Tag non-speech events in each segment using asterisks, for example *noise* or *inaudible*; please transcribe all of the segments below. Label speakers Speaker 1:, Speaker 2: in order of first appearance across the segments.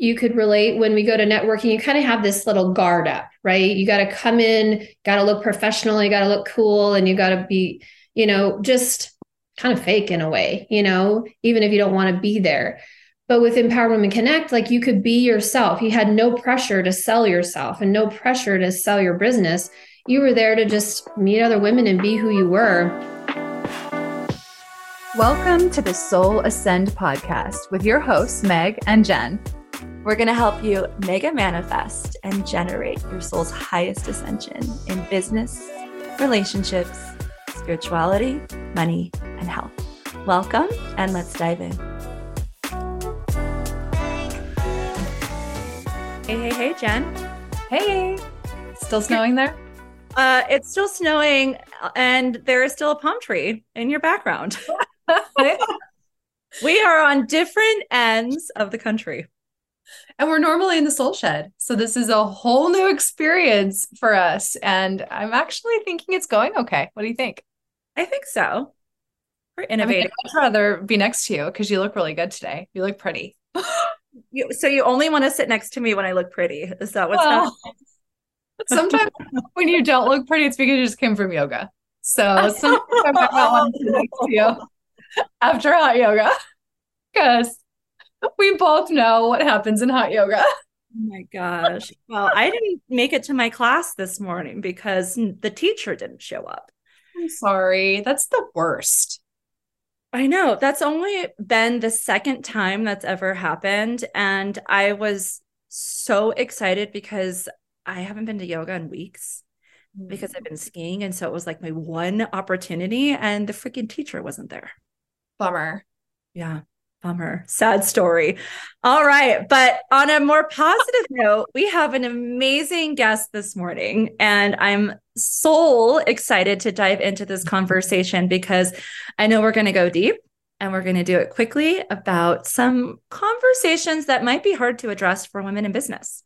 Speaker 1: you could relate when we go to networking, you kind of have this little guard up, right? You got to come in, got to look professional, you got to look cool, and you got to be, you know, just kind of fake in a way, you know, even if you don't want to be there. But with Empowered Women Connect, like you could be yourself. You had no pressure to sell yourself and no pressure to sell your business. You were there to just meet other women and be who you were.
Speaker 2: Welcome to the Soul Ascend podcast with your hosts, Meg and Jen.
Speaker 3: We're going to help you mega manifest and generate your soul's highest ascension in business, relationships, spirituality, money, and health. Welcome, and let's dive in. Hey, hey, hey, Jen.
Speaker 2: Hey, still snowing there?
Speaker 3: Uh, it's still snowing, and there is still a palm tree in your background. *laughs* *laughs* we are on different ends of the country.
Speaker 2: And we're normally in the soul shed. So this is a whole new experience for us. And I'm actually thinking it's going okay. What do you think?
Speaker 3: I think so. We're innovative.
Speaker 2: I would rather be next to you because you look really good today. You look pretty. *laughs*
Speaker 3: you, so you only want to sit next to me when I look pretty. Is that what's well,
Speaker 2: Sometimes *laughs* when you don't look pretty, it's because you just came from yoga. So sometimes I might want to sit next to you *laughs* after hot yoga. Because we both know what happens in hot yoga. *laughs*
Speaker 3: Oh my gosh. Well, I didn't make it to my class this morning because the teacher didn't show up.
Speaker 2: I'm sorry. That's the worst.
Speaker 3: I know. That's only been the second time that's ever happened. And I was so excited because I haven't been to yoga in weeks because I've been mm. skiing. And so it was like my one opportunity, and the freaking teacher wasn't there.
Speaker 2: Bummer.
Speaker 3: Yeah. Bummer. Sad story. All right. But on a more positive note, we have an amazing guest this morning. And I'm so excited to dive into this conversation because I know we're going to go deep and we're going to do it quickly about some conversations that might be hard to address for women in business.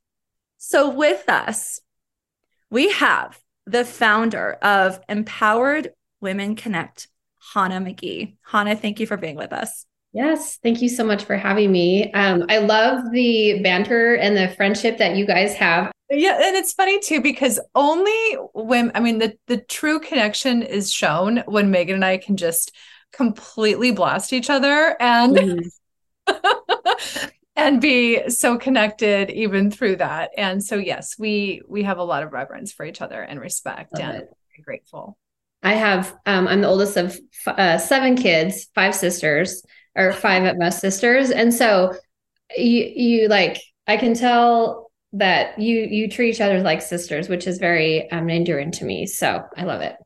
Speaker 3: So, with us, we have the founder of Empowered Women Connect, Hanna McGee. Hanna, thank you for being with us.
Speaker 1: Yes, thank you so much for having me. Um, I love the banter and the friendship that you guys have.
Speaker 2: Yeah, and it's funny too because only when I mean the the true connection is shown when Megan and I can just completely blast each other and mm. *laughs* and be so connected even through that. And so yes, we we have a lot of reverence for each other and respect love and it. grateful.
Speaker 1: I have um, I'm the oldest of uh, seven kids, five sisters or five at most sisters. And so you you like I can tell that you you treat each other like sisters, which is very um, endearing to me. So I love it.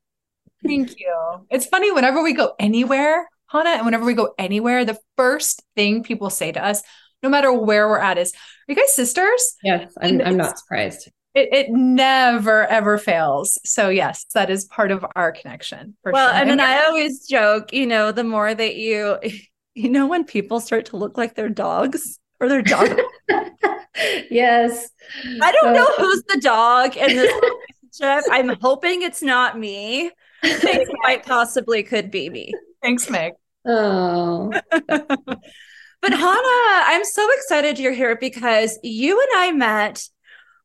Speaker 2: Thank you. It's funny whenever we go anywhere, Hanna, and whenever we go anywhere, the first thing people say to us, no matter where we're at, is, "Are you guys sisters?"
Speaker 1: Yes, I'm. I'm not surprised.
Speaker 2: It, it never ever fails. So yes, that is part of our connection.
Speaker 3: well, sure. and then I always joke, you know, the more that you *laughs* you know when people start to look like their dogs or their dog? *laughs*
Speaker 1: Yes.
Speaker 3: I don't know who's the dog in this relationship. *laughs* I'm hoping it's not me. It might possibly could be me.
Speaker 2: Thanks meg.
Speaker 1: Oh.
Speaker 3: But hanna i'm so excited you're here because you and i met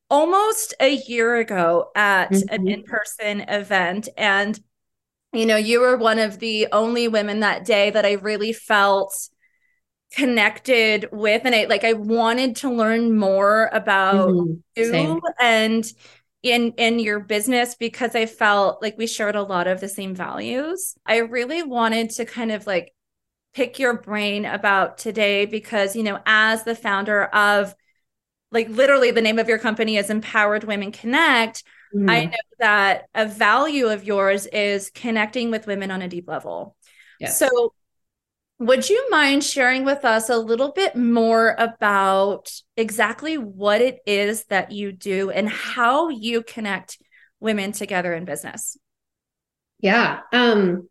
Speaker 3: almost a year ago at mm-hmm. an in-person event and you know, you were one of the only women that day that I really felt connected with and I like I wanted to learn more about mm-hmm. you Same. and in in your business because I felt like we shared a lot of the same values. I really wanted to kind of like pick your brain about today because you know as the founder of like literally the name of your company is Empowered Women Connect Mm. I know that a value of yours is connecting with women on a deep level. Yes. So, would you mind sharing with us a little bit more about exactly what it is that you do and how you connect women together in business?
Speaker 1: Yeah. Um,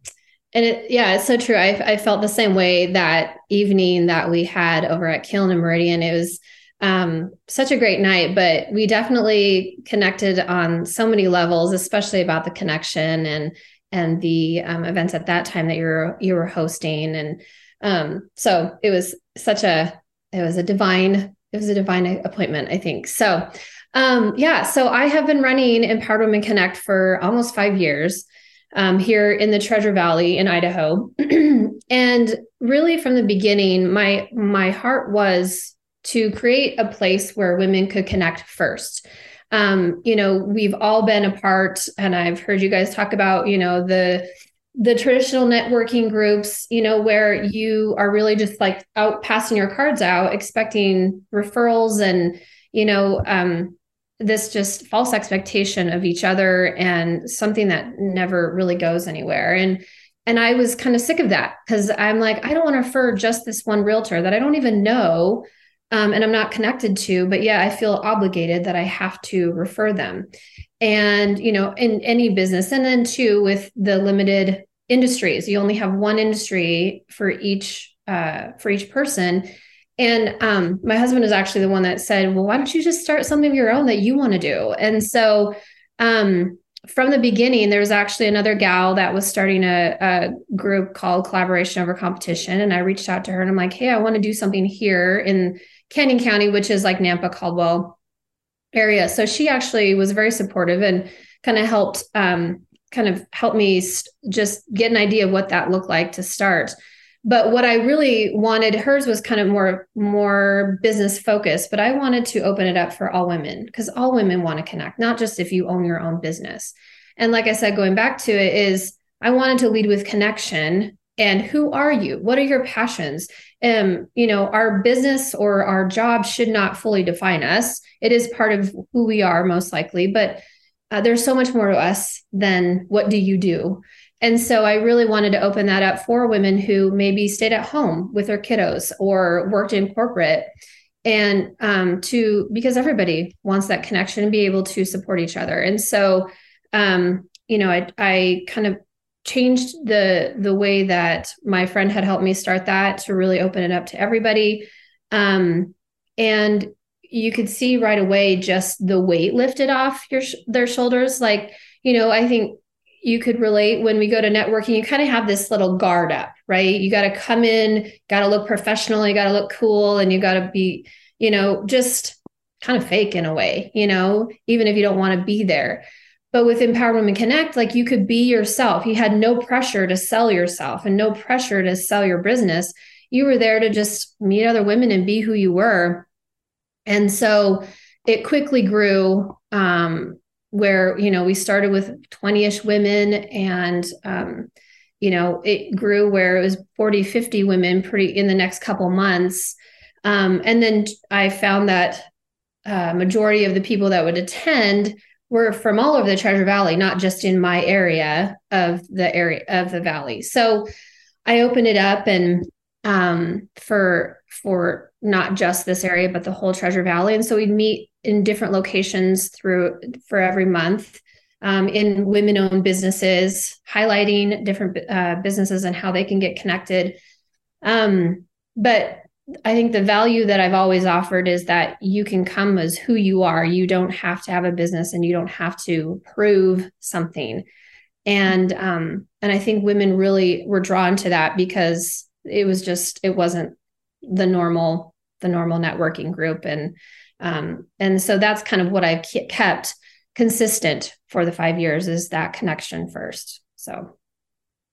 Speaker 1: and it, yeah, it's so true. I, I felt the same way that evening that we had over at Kiln and Meridian. It was um, such a great night, but we definitely connected on so many levels, especially about the connection and and the um, events at that time that you were you were hosting, and um, so it was such a it was a divine it was a divine appointment, I think. So, um, yeah, so I have been running Empowered Women Connect for almost five years um, here in the Treasure Valley in Idaho, *clears throat* and really from the beginning, my my heart was to create a place where women could connect first. Um, you know, we've all been a part, and I've heard you guys talk about, you know, the the traditional networking groups, you know, where you are really just like out passing your cards out, expecting referrals and, you know, um, this just false expectation of each other and something that never really goes anywhere. And and I was kind of sick of that because I'm like, I don't want to refer just this one realtor that I don't even know um, and I'm not connected to, but yeah, I feel obligated that I have to refer them. And you know in any business and then too with the limited industries you only have one industry for each uh, for each person. And um, my husband is actually the one that said well why don't you just start something of your own that you want to do? And so um, from the beginning there was actually another gal that was starting a, a group called collaboration over competition and i reached out to her and i'm like hey i want to do something here in canyon county which is like nampa caldwell area. So she actually was very supportive and kind of helped um, kind of help me st- just get an idea of what that looked like to start. But what I really wanted, hers was kind of more more business focused, but I wanted to open it up for all women because all women want to connect, not just if you own your own business. And like I said, going back to it is I wanted to lead with connection and who are you? What are your passions? Um you know our business or our job should not fully define us. It is part of who we are most likely but uh, there's so much more to us than what do you do? And so i really wanted to open that up for women who maybe stayed at home with their kiddos or worked in corporate and um, to because everybody wants that connection and be able to support each other. And so um, you know i i kind of changed the the way that my friend had helped me start that to really open it up to everybody. Um, and you could see right away just the weight lifted off your their shoulders. Like you know i think you could relate when we go to networking you kind of have this little guard up right? You got to come in got to look professional you got to look cool and you got to be you know just kind of fake in a way you know even if you don't want to be there but with Empowered Women Connect, like you could be yourself. You had no pressure to sell yourself and no pressure to sell your business. You were there to just meet other women and be who you were. And so it quickly grew um, where, you know, we started with 20 ish women and, um, you know, it grew where it was 40, 50 women pretty in the next couple months. Um, and then I found that uh, majority of the people that would attend were from all over the Treasure Valley, not just in my area of the area of the valley. So I opened it up and um, for for not just this area, but the whole Treasure Valley. And so we'd meet in different locations through for every month um, in women-owned businesses, highlighting different uh, businesses and how they can get connected. Um, but I think the value that I've always offered is that you can come as who you are. You don't have to have a business and you don't have to prove something. And um, and I think women really were drawn to that because it was just it wasn't the normal the normal networking group and um, and so that's kind of what I've kept consistent for the five years is that connection first. So.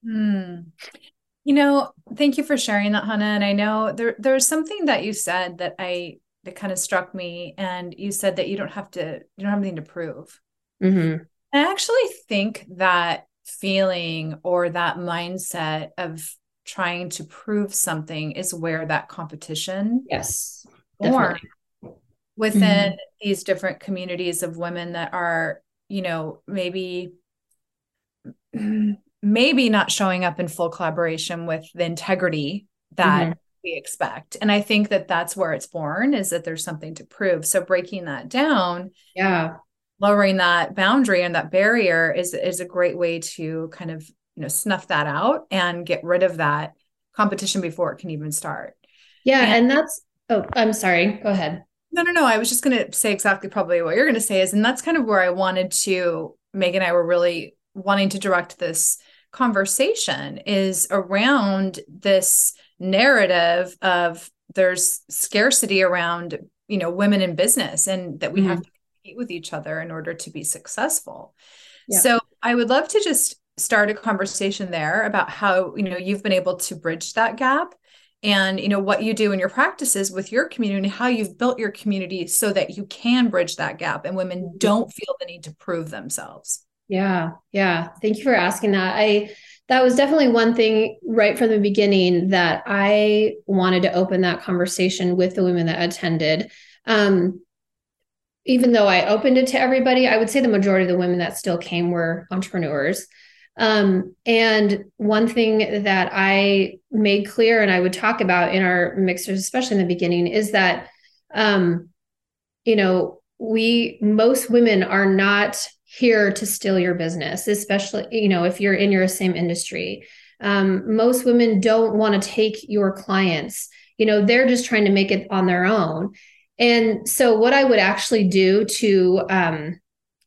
Speaker 2: Hmm. You know, thank you for sharing that, Hanna. And I know there there's something that you said that I that kind of struck me. And you said that you don't have to you don't have anything to prove.
Speaker 1: Mm-hmm.
Speaker 2: I actually think that feeling or that mindset of trying to prove something is where that competition
Speaker 1: yes
Speaker 2: born within mm-hmm. these different communities of women that are you know maybe maybe not showing up in full collaboration with the integrity that mm-hmm. we expect. And i think that that's where it's born is that there's something to prove. So breaking that down
Speaker 1: yeah.
Speaker 2: lowering that boundary and that barrier is is a great way to kind of you know snuff that out and get rid of that competition before it can even start.
Speaker 1: Yeah and, and that's oh i'm sorry. Go ahead.
Speaker 2: No no no. I was just going to say exactly probably what you're going to say is and that's kind of where i wanted to meg and i were really wanting to direct this conversation is around this narrative of there's scarcity around you know women in business and that we mm-hmm. have to compete with each other in order to be successful yeah. so i would love to just start a conversation there about how you know you've been able to bridge that gap and you know what you do in your practices with your community how you've built your community so that you can bridge that gap and women mm-hmm. don't feel the need to prove themselves
Speaker 1: yeah yeah. Thank you for asking that. I that was definitely one thing right from the beginning that i wanted to open that conversation with the women that attended. Um, even though i opened it to everybody i would say the majority of the women that still came were entrepreneurs. Um, and one thing that I made clear and I would talk about in our mixers, especially in the beginning, is that, um, you know, we, most women are not here to steal your business, especially, you know, if you're in your same industry. Um, most women don't want to take your clients. You know, they're just trying to make it on their own. And so, what I would actually do to um,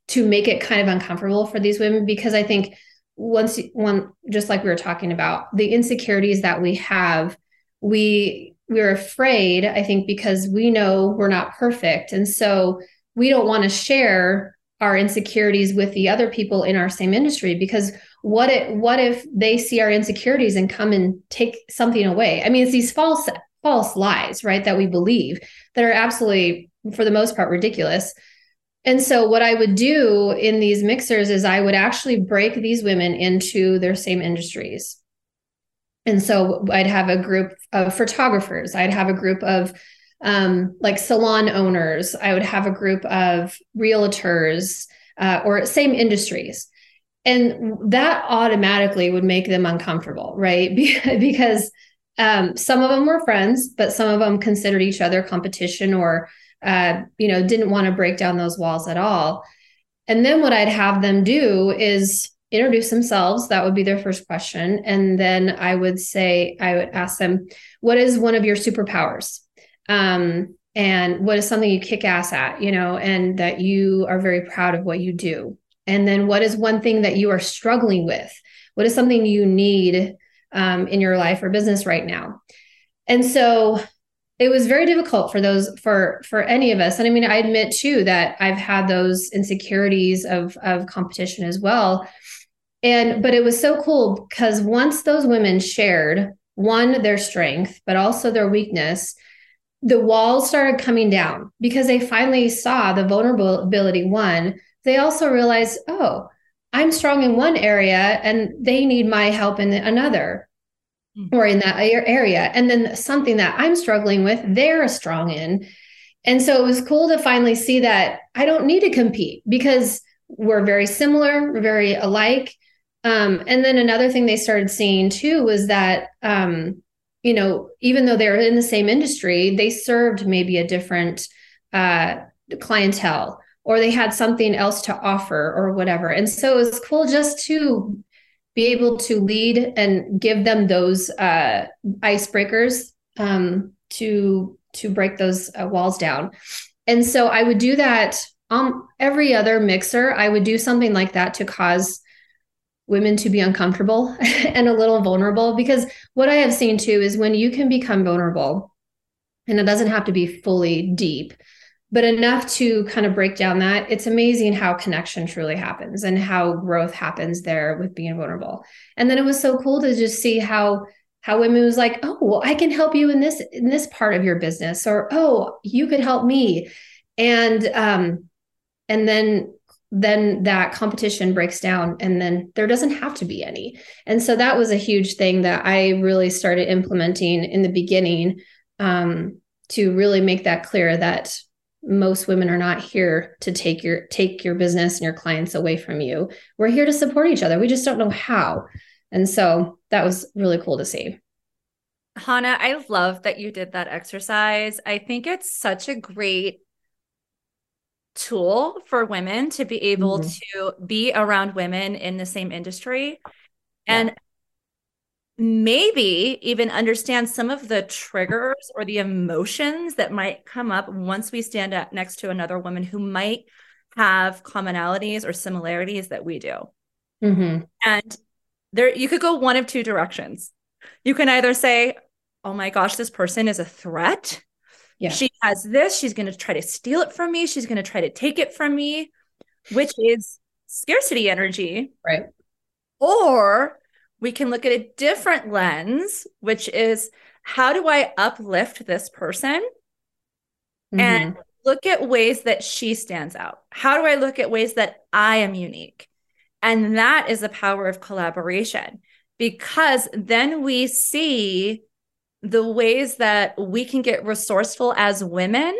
Speaker 1: to make it kind of uncomfortable for these women, because I think once one just like we were talking about the insecurities that we have we we're afraid i think because we know we're not perfect and so we don't want to share our insecurities with the other people in our same industry because what if what if they see our insecurities and come and take something away? I mean it's these false false lies right that we believe that are absolutely for the most part ridiculous. And so, what I would do in these mixers is I would actually break these women into their same industries. And so, I'd have a group of photographers, I'd have a group of um, like salon owners, I would have a group of realtors uh, or same industries. And that automatically would make them uncomfortable, right? *laughs* because um, some of them were friends, but some of them considered each other competition or uh, you know, didn't want to break down those walls at all. And then what I'd have them do is introduce themselves. That would be their first question. And then I would say, I would ask them, what is one of your superpowers? Um, and what is something you kick ass at, you know, and that you are very proud of what you do? And then what is one thing that you are struggling with? What is something you need um, in your life or business right now? And so it was very difficult for those for for any of us and i mean i admit too that i've had those insecurities of of competition as well and but it was so cool because once those women shared one their strength but also their weakness the walls started coming down because they finally saw the vulnerability one they also realized oh i'm strong in one area and they need my help in another mm-hmm. or in that area. And then something that I'm struggling with, they're strong in. And so it was cool to finally see that I don't need to compete because we're very similar, we're very alike. Um, and then another thing they started seeing too was that, um, you know, even though they're in the same industry, they served maybe a different uh, clientele or they had something else to offer or whatever. And so it was cool just to be able to lead and give them those uh, icebreakers um, to to break those uh, walls down. And so I would do that um every other mixer. I would do something like that to cause women to be uncomfortable *laughs* and a little vulnerable because what I have seen too is when you can become vulnerable and it doesn't have to be fully deep but enough to kind of break down that it's amazing how connection truly happens and how growth happens there with being vulnerable. And then it was so cool to just see how how women was like oh well i can help you in this in this part of your business or oh you could help me. And um and then then that competition breaks down and then there doesn't have to be any and so that was a huge thing that i really started implementing in the beginning um, to really make that clear that most women are not here to take your take your business and your clients away from you. We're here to support each other. We just don't know how. And so that was really cool to see.
Speaker 3: Hanna, I love that you did that exercise. I think it's such a great tool for women to be able mm-hmm. to be around women in the same industry. And maybe even understand some of the triggers or the emotions that might come up once we stand up next to another woman who might have commonalities or similarities that we do. Mm-hmm. And there, you could go one of two directions. You can either say, Oh my gosh, this person is a threat. Yeah. She has this, she's going to try to steal it from me, she's going to try to take it from me, which is scarcity energy.
Speaker 1: Right.
Speaker 3: Or we can look at a different lens, which is how do I uplift this person mm-hmm. and look at ways that she stands out? How do I look at ways that I am unique? And that is the power of collaboration because then we see the ways that we can get resourceful as women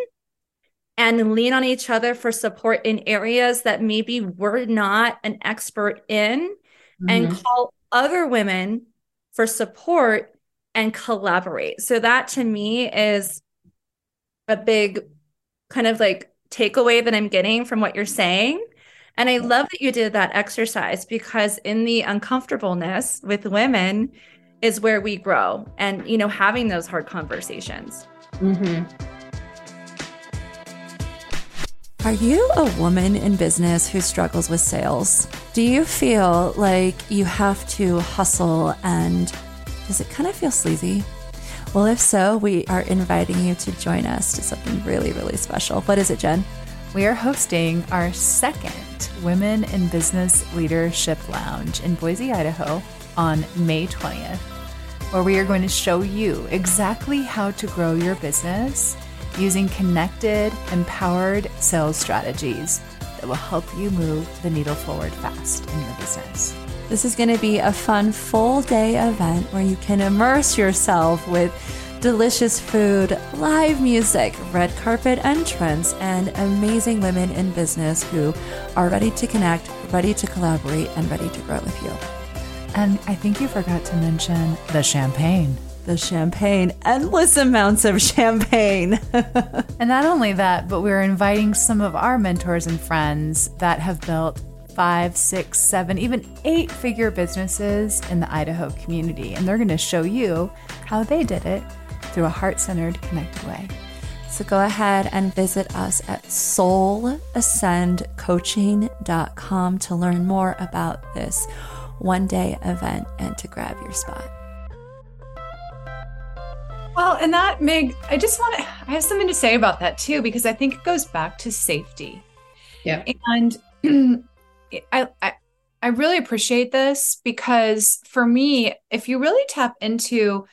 Speaker 3: and lean on each other for support in areas that maybe we're not an expert in mm-hmm. and call other women for support and collaborate. So that to me is a big kind of like takeaway that I'm getting from what you're saying. And I love that you did that exercise because in the uncomfortableness with women, is where we grow and you know having those hard conversations mm-hmm.
Speaker 4: Are you a woman in business who struggles with sales? Do you feel like you have to hustle and does it kind of feel sleazy? Well, if so, we are inviting you to join us to something really, really special. What is it, Jen?
Speaker 2: We are hosting our second Women in Business Leadership Lounge in Boise, Idaho on May 20th where we are going to show you exactly how to grow your business using connected, empowered sales strategies that will help you move the needle forward fast in your business.
Speaker 4: This is going to be a fun full day event where you can immerse yourself with delicious food, live music, red carpet entrance, and amazing women in business who are ready to connect, ready to collaborate, and ready to grow with you.
Speaker 2: And I think you forgot to mention the champagne.
Speaker 4: The champagne, endless amounts of champagne. *laughs*
Speaker 2: and not only that, but we're inviting some of our mentors and friends that have built five, six, seven, even eight figure businesses in the Idaho community. And they're going to show you how they did it through a heart centered, connected way.
Speaker 4: So go ahead and visit us at soulascendcoaching.com to learn more about this one day event and to grab your spot.
Speaker 2: Well, and that, Meg, I just want to, I have something to say about that too, because I think it goes back to safety.
Speaker 1: Yeah.
Speaker 2: And *clears throat* I, I, I really appreciate this because for me, if you really tap into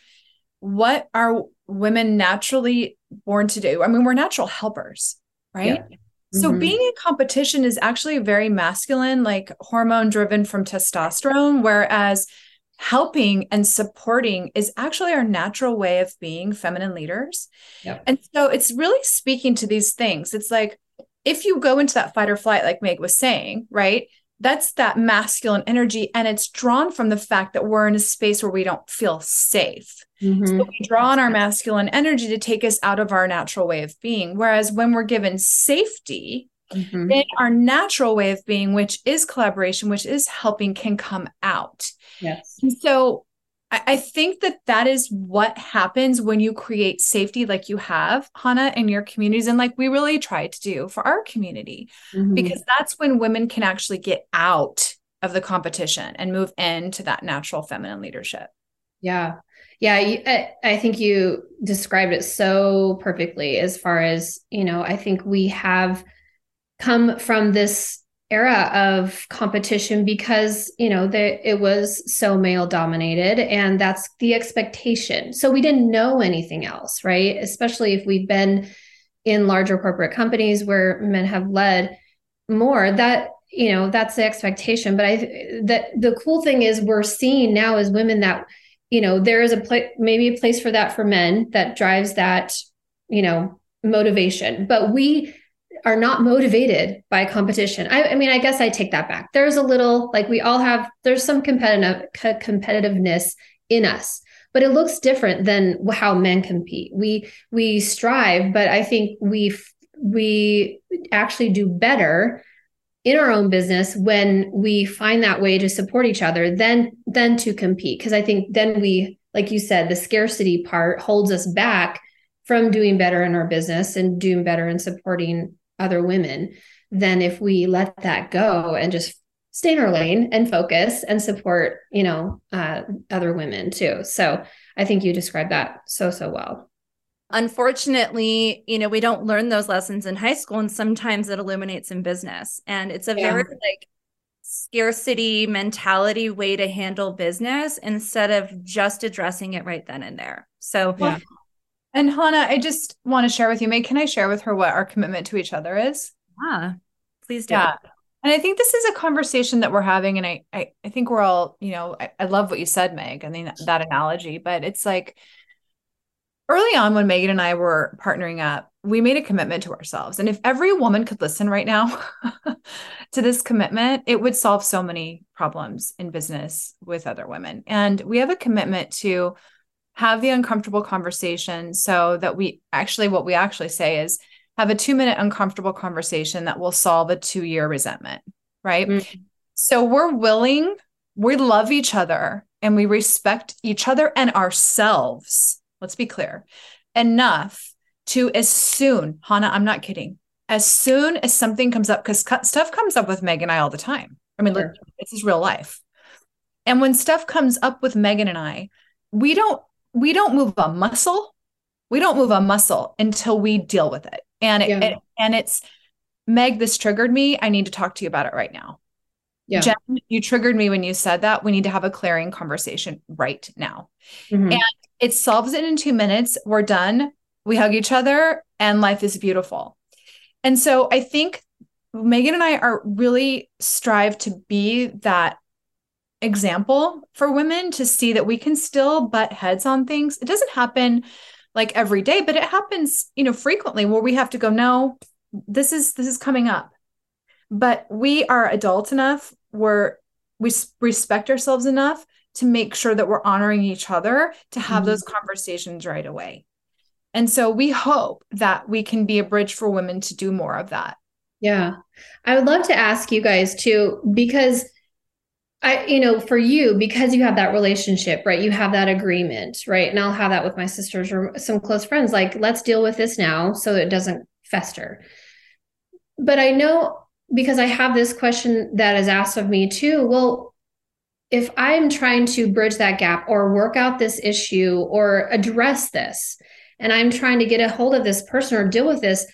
Speaker 2: what are women naturally born to do, I mean, we're natural helpers, right? Yeah. So mm-hmm. being in competition is actually very masculine, like hormone driven from testosterone, whereas helping and supporting is actually our natural way of being feminine leaders. Yep. And so it's really speaking to these things. It's like if you go into that fight or flight, like Meg was saying, right? That's that masculine energy. And it's drawn from the fact that we're in a space where we don't feel safe. Mm-hmm. So we draw on our masculine energy to take us out of our natural way of being. Whereas when we're given safety, mm-hmm. then our natural way of being, which is collaboration, which is helping, can come out.
Speaker 1: Yes.
Speaker 2: And so I, I think that that is what happens when you create safety, like you have, Hanna, in your communities, and like we really try to do for our community, mm-hmm. because that's when women can actually get out of the competition and move into that natural feminine leadership.
Speaker 1: Yeah. Yeah, I, think you described it so perfectly as far as, you know, I think we have come from this era of competition because, you know, that it was so male dominated and that's the expectation. So we didn't know anything else, right? Especially if we've been in larger corporate companies where men have led more that you know that's the expectation but i that the cool thing is we're seeing now as women that you know there is a place maybe a place for that for men that drives that you know motivation. But we are not motivated by competition. I, I, mean i guess i take that back. There's a little like we all have there's some competitive competitiveness in us but it looks different than how men compete. We we strive but i think we we actually do better in our own business when we find that way to support each other then then to compete. Because i think then we like you said the scarcity part holds us back from doing better in our business and doing better in supporting other women than if we let that go and just stay in our lane and focus and support you know uh, other women too. So i think you described that so so well
Speaker 3: unfortunately, you know, we don't learn those lessons in high school and sometimes it illuminates in business. And it's a yeah. very like scarcity mentality way to handle business instead of just addressing it right then and there. So yeah.
Speaker 2: And Hanna, I just want to share with you, May, can I share with her what our commitment to each other is?
Speaker 3: Yeah, please do.
Speaker 2: Yeah. And I think this is a conversation that we're having. And I I, I think we're all, you know, I, I love what you said, Meg. I mean, that analogy, but it's like early on when Megan and I were partnering up, we made a commitment to ourselves. And if every woman could listen right now *laughs* to this commitment, it would solve so many problems in business with other women. And we have a commitment to have the uncomfortable conversation so that we actually, what we actually say is have a two minute uncomfortable conversation that will solve a two year resentment. Right. Mm-hmm. So we're willing, we love each other and we respect each other and ourselves let's be clear, enough to as soon, Hanna, I'm not kidding, as soon as something comes up, because stuff comes up with Meg and I all the time. I mean, sure. this is real life. And when stuff comes up with Megan and I, we don't we don't move a muscle. We don't move a muscle until we deal with it. And it, yeah. it, and it's Meg, this triggered me. I need to talk to you about it right now. Yeah. Jen, you triggered me when you said that. We need to have a clearing conversation right now. Mm-hmm. And it solves it in two minutes. We're done. We hug each other and life is beautiful. And so I think Megan and I are really strive to be that example for women to see that we can still butt heads on things. It doesn't happen like every day, but it happens, you know, frequently where we have to go, no, this is this is coming up. But we are adult enough, we're we respect ourselves enough to make sure that we're honoring each other to have mm-hmm. those conversations right away. And so we hope that we can be a bridge for women to do more of that.
Speaker 1: Yeah. I would love to ask you guys too, because I, you know, for you, because you have that relationship, right? You have that agreement, right? And I'll have that with my sisters or some close friends. Like, let's deal with this now so it doesn't fester. But I know because I have this question that is asked of me too. Well, if I'm trying to bridge that gap or work out this issue or address this, and I'm trying to get a hold of this person or deal with this,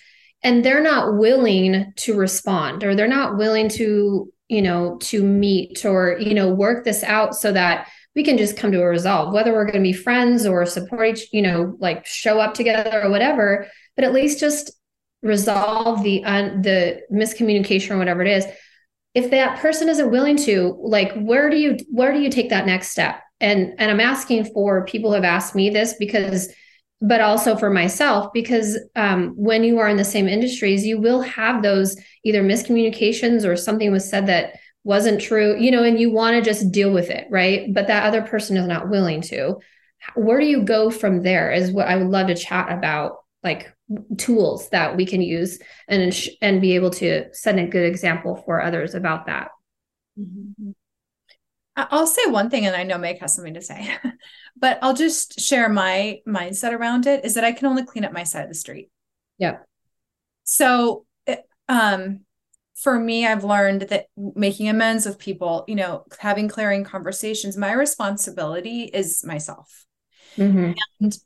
Speaker 1: and they're not willing to respond or they're not willing to, you know, to meet or, you know, work this out so that we can just come to a resolve, whether we're going to be friends or support each, you know, like show up together or whatever, but at least just resolve the un- the miscommunication or whatever it is if that person isn't willing to like where do you where do you take that next step? And and i'm asking for people have asked me this because but also for myself because um, when you are in the same industries you will have those either miscommunications or something was said that wasn't true you know and you want to just deal with it right? But that other person is not willing to. Where do you go from there is what i would love to chat about like tools that we can use and and be able to set a good example for others about that.
Speaker 2: Mm-hmm. I'll say one thing, and I know Meg has something to say, *laughs* but I'll just share my mindset around it is that I can only clean up my side of the street.
Speaker 1: Yeah.
Speaker 2: So, um, for me, I've learned that making amends with people, you know, having clearing conversations, my responsibility is myself. Mm-hmm. And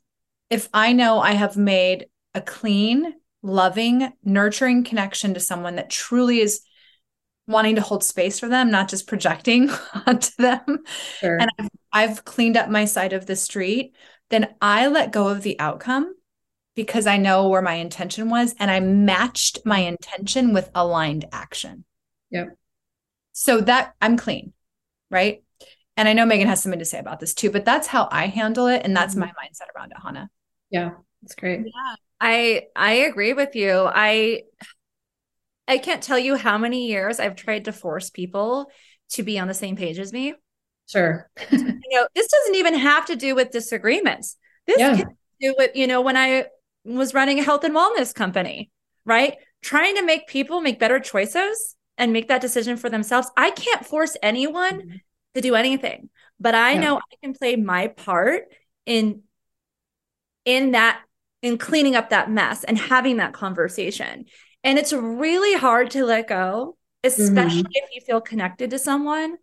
Speaker 2: if I know I have made a clean, loving, nurturing connection to someone that truly is wanting to hold space for them, not just projecting *laughs* onto them. Sure. And I've, I've cleaned up my side of the street, then I let go of the outcome because I know where my intention was and I matched my intention with aligned action.
Speaker 1: Yep.
Speaker 2: So that I'm clean, right? And I know Megan has something to say about this too, but that's how I handle it. And that's mm-hmm. my mindset around it, Hanna.
Speaker 1: Yeah, that's great.
Speaker 3: Yeah. I I agree with you. I I can't tell you how many years I've tried to force people to be on the same page as me.
Speaker 1: Sure. *laughs*
Speaker 3: you know, this doesn't even have to do with disagreements. This yeah. can do with, you know, when I was running a health and wellness company, right? Trying to make people make better choices and make that decision for themselves. I can't force anyone mm-hmm. to do anything, but I yeah. know I can play my part in in that in cleaning up that mess and having that conversation. And it's really hard to let go, especially mm-hmm. if you feel connected to someone.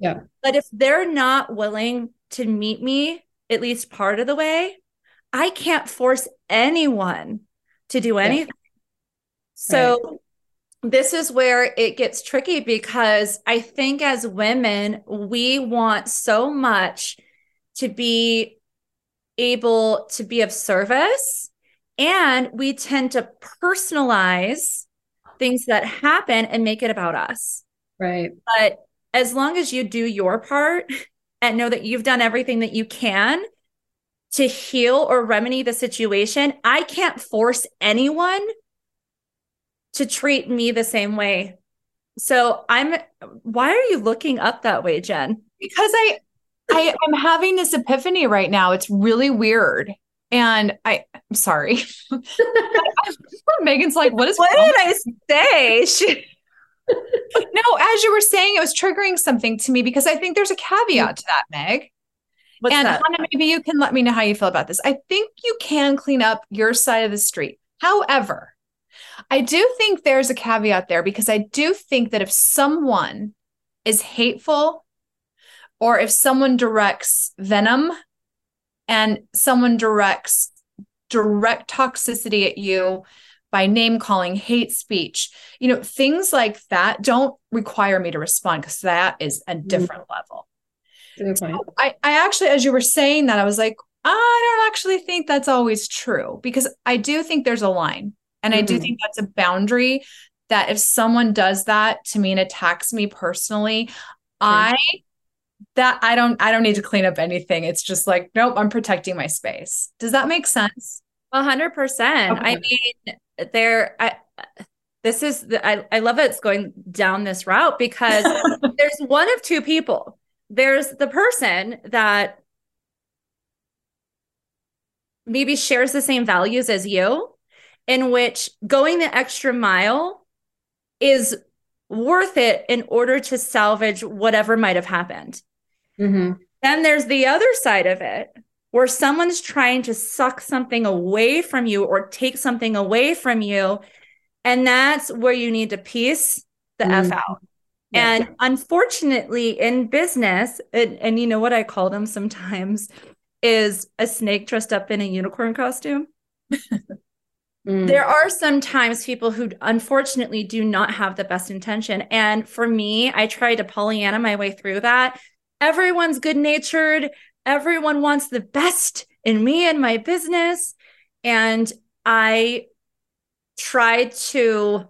Speaker 1: Yeah.
Speaker 3: But if they're not willing to meet me at least part of the way, I can't force anyone to do anything. Yeah. So right this is where it gets tricky because I think as women, we want so much to be able to be of service. And we tend to personalize things that happen and make it about us.
Speaker 1: Right.
Speaker 3: But as long as you do your part and know that you've done everything that you can to heal or remedy the situation, I can't force anyone to treat me the same way. So I'm why are you looking up that way, Jen?
Speaker 2: Because I I am having this epiphany right now. It's really weird. And I I'm sorry. *laughs* Megan's like, what is
Speaker 3: what did I say? *laughs* She
Speaker 2: no, as you were saying, it was triggering something to me because I think there's a caveat to that, Meg. What's and that? Hanna, maybe you can let me know how you feel about this. I think you can clean up your side of the street. However, I do think there's a caveat there because I do think that if someone is hateful or if someone directs venom and someone directs direct toxicity at you by name calling, hate speech, you know, things like that don't require me to respond because that is a mm-hmm. different mm-hmm. level. So I, I actually, as you were saying that, I was like, I don't actually think that's always true because I do think there's a line. And mm-hmm. I do mm-hmm. think that's a boundary that if someone does that to me and attacks me personally, I that I don't I don't need to clean up anything. It's just like, nope, I'm protecting my space. Does that make sense?
Speaker 3: A hundred percent. I mean, there I this is the, I, I love it's going down this route because *laughs* there's one of two people. There's the person that maybe shares the same values as you in which going the extra mile is worth it in order to salvage whatever might have happened. Mm-hmm. Then there's the other side of it where someone's trying to suck something away from you or take something away from you. And that's where you need to peace the mm-hmm. F out. And unfortunately, in business, and, and you know what I call them sometimes is a snake dressed up in a unicorn costume. Mm. There are sometimes people who unfortunately do not have the best intention. And for me, I try to Pollyanna my way through that. Everyone's good natured, everyone wants the best in me and my business. And I try to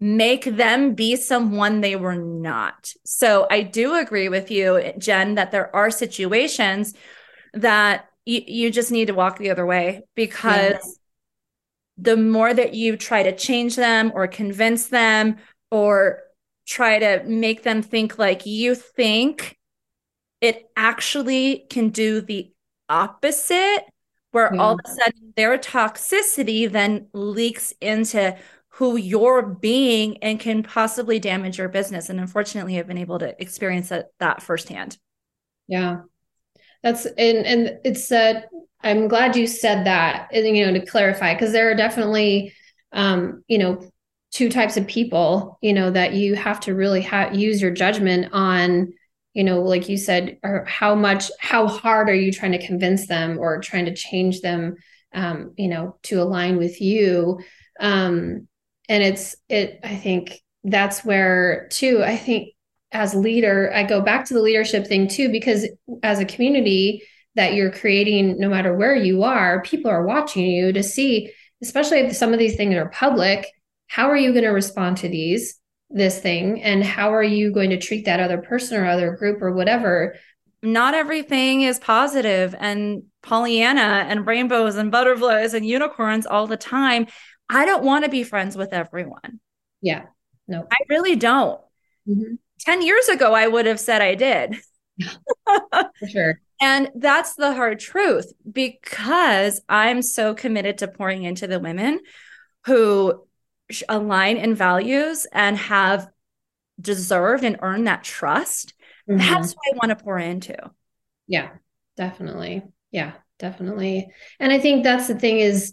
Speaker 3: make them be someone they were not. So I do agree with you, Jen, that there are situations that y- you just need to walk the other way because the more that you try to change them or convince them or try to make them think like you think, it actually can do the opposite, where yeah. all of a sudden their toxicity then leaks into who you're being and can possibly damage your business. And unfortunately, I've been able to experience that, that firsthand.
Speaker 1: Yeah. That's and and it's uh I'm glad you said that, you know, to clarify, because there are definitely, um, you know, two types of people, you know, that you have to really ha- use your judgment on, you know, like you said, or how much, how hard are you trying to convince them or trying to change them, um, you know, to align with you. Um, and it's, it, I think that's where, too, I think as leader, I go back to the leadership thing too, because as a community, that you're creating no matter where you are people are watching you to see especially if some of these things are public how are you going to respond to these this thing and how are you going to treat that other person or other group or whatever?
Speaker 3: Not everything is positive and pollyanna and rainbows and butterflies and unicorns all the time. I don't want to be friends with everyone.
Speaker 1: Yeah no.
Speaker 3: I really don't. Mm-hmm. 10 years ago i would have said i did. *laughs*
Speaker 1: For sure.
Speaker 3: And that's the hard truth because I'm so committed to pouring into the women who align in values and have deserved and earned that trust. Mm-hmm. That's what I want to pour into.
Speaker 1: Yeah, definitely. Yeah, definitely. And I think that's the thing is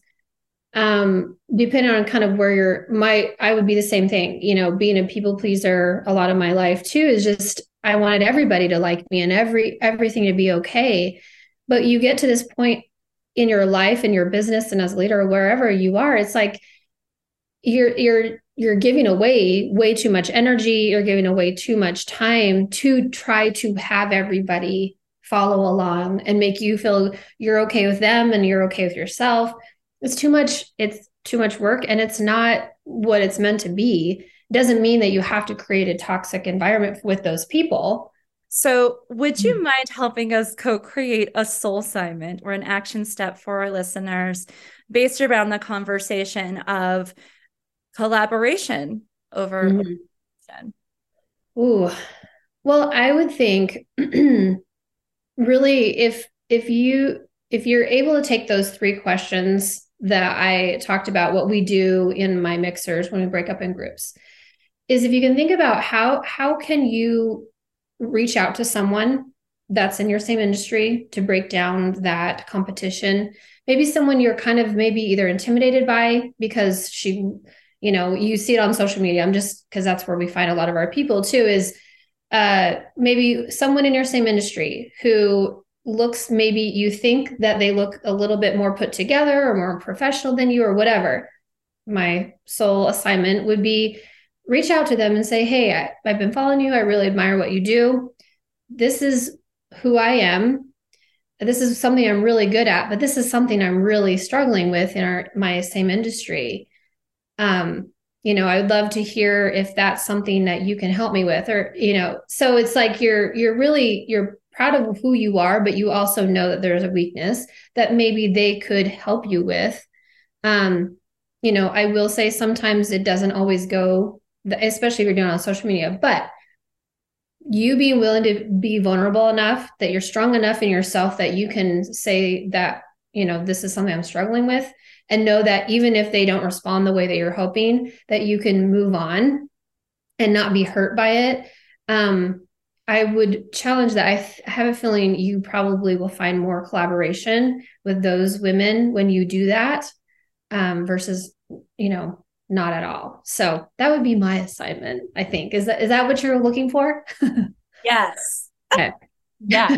Speaker 1: um depending on kind of where you're my I would be the same thing, you know, being a people pleaser a lot of my life too is just I wanted everybody to like me and every everything to be okay. But you get to this point in your life in your business and as a leader wherever you are it's like you're you're you're giving away way too much energy. You're giving away too much time to try to have everybody follow along and make you feel you're okay with them and you're okay with yourself. It's too much it's too much work and it's not what it's meant to be. It doesn't mean that you have to create a toxic environment with those people.
Speaker 3: So, would you mm. mind helping us co create a soul assignment or an action step for our listeners based around the conversation of collaboration over? Mm-hmm.
Speaker 1: Ooh, well, I would think *clears throat* really if if you if you're able to take those three questions that I talked about, what we do in my mixers when we break up in groups, is if you can think about how how can you reach out to someone that's in your same industry to break down that competition maybe someone you're kind of maybe either intimidated by because she you know you see it on social media i'm just because that's where we find a lot of our people too is uh maybe someone in your same industry who looks maybe you think that they look a little bit more put together or more professional than you or whatever my sole assignment would be reach out to them and say, Hey, I, I've been following you. I really admire what you do. This is who I am. This is something I'm really good at, but this is something I'm really struggling with in our my same industry. Um, you know, I would love to hear if that's something that you can help me with, or you know, so it's like you're you're really you're proud of who you are, but you also know that there's a weakness that maybe they could help you with. Um, you know, I will say sometimes it doesn't always go especially if you're doing it on social media. But you being willing to be vulnerable enough that you're strong enough in yourself that you can say that, you know, this is something I'm struggling with and know that even if they don't respond the way that you're hoping, that you can move on and not be hurt by it. Um, I would challenge that. I th- have a feeling you probably will find more collaboration with those women when you do that um, versus, you know, not at all. So that would be my assignment, I think. Is that is that what you're looking for? *laughs*
Speaker 3: yes.
Speaker 1: Okay.
Speaker 2: Yeah.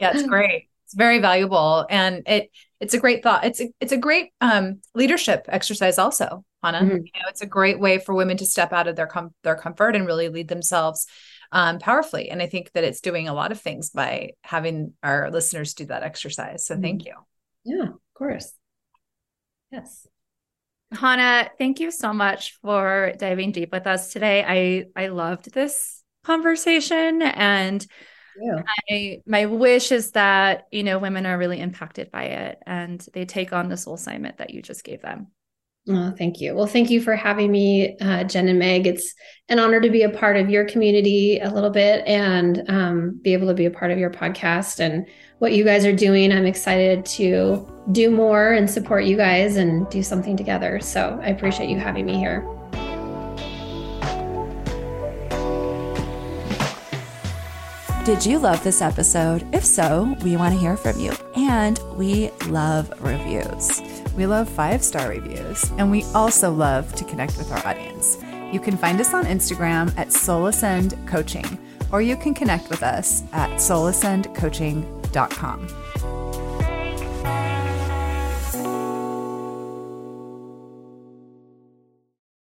Speaker 2: yeah, it's great. It's very valuable. And it it's a great thought. It's a it's a great um leadership exercise also, Hanna. Mm-hmm. You know, it's a great way for women to step out of their com- their comfort and really lead themselves um, powerfully. And I think that it's doing a lot of things by having our listeners do that exercise. So mm-hmm. thank you.
Speaker 1: Yeah, of course. Yes.
Speaker 3: Hanna, thank you so much for diving deep with us today. I I loved this conversation and yeah. I, my wish is that you know women are really impacted by it and they take on the soul assignment that you just gave them.
Speaker 1: Oh, thank you. Well, thank you for having me, uh, Jen and Meg. It's an honor to be a part of your community a little bit and um, be able to be a part of your podcast and what you guys are doing. I'm excited to do more and support you guys and do something together. So I appreciate you having me here.
Speaker 4: Did you love this episode? If so, we want to hear from you. And we love reviews.
Speaker 2: We love five star reviews, and we also love to connect with our audience. You can find us on Instagram at Soul Ascend Coaching, or you can connect with us at soulascendcoaching.com.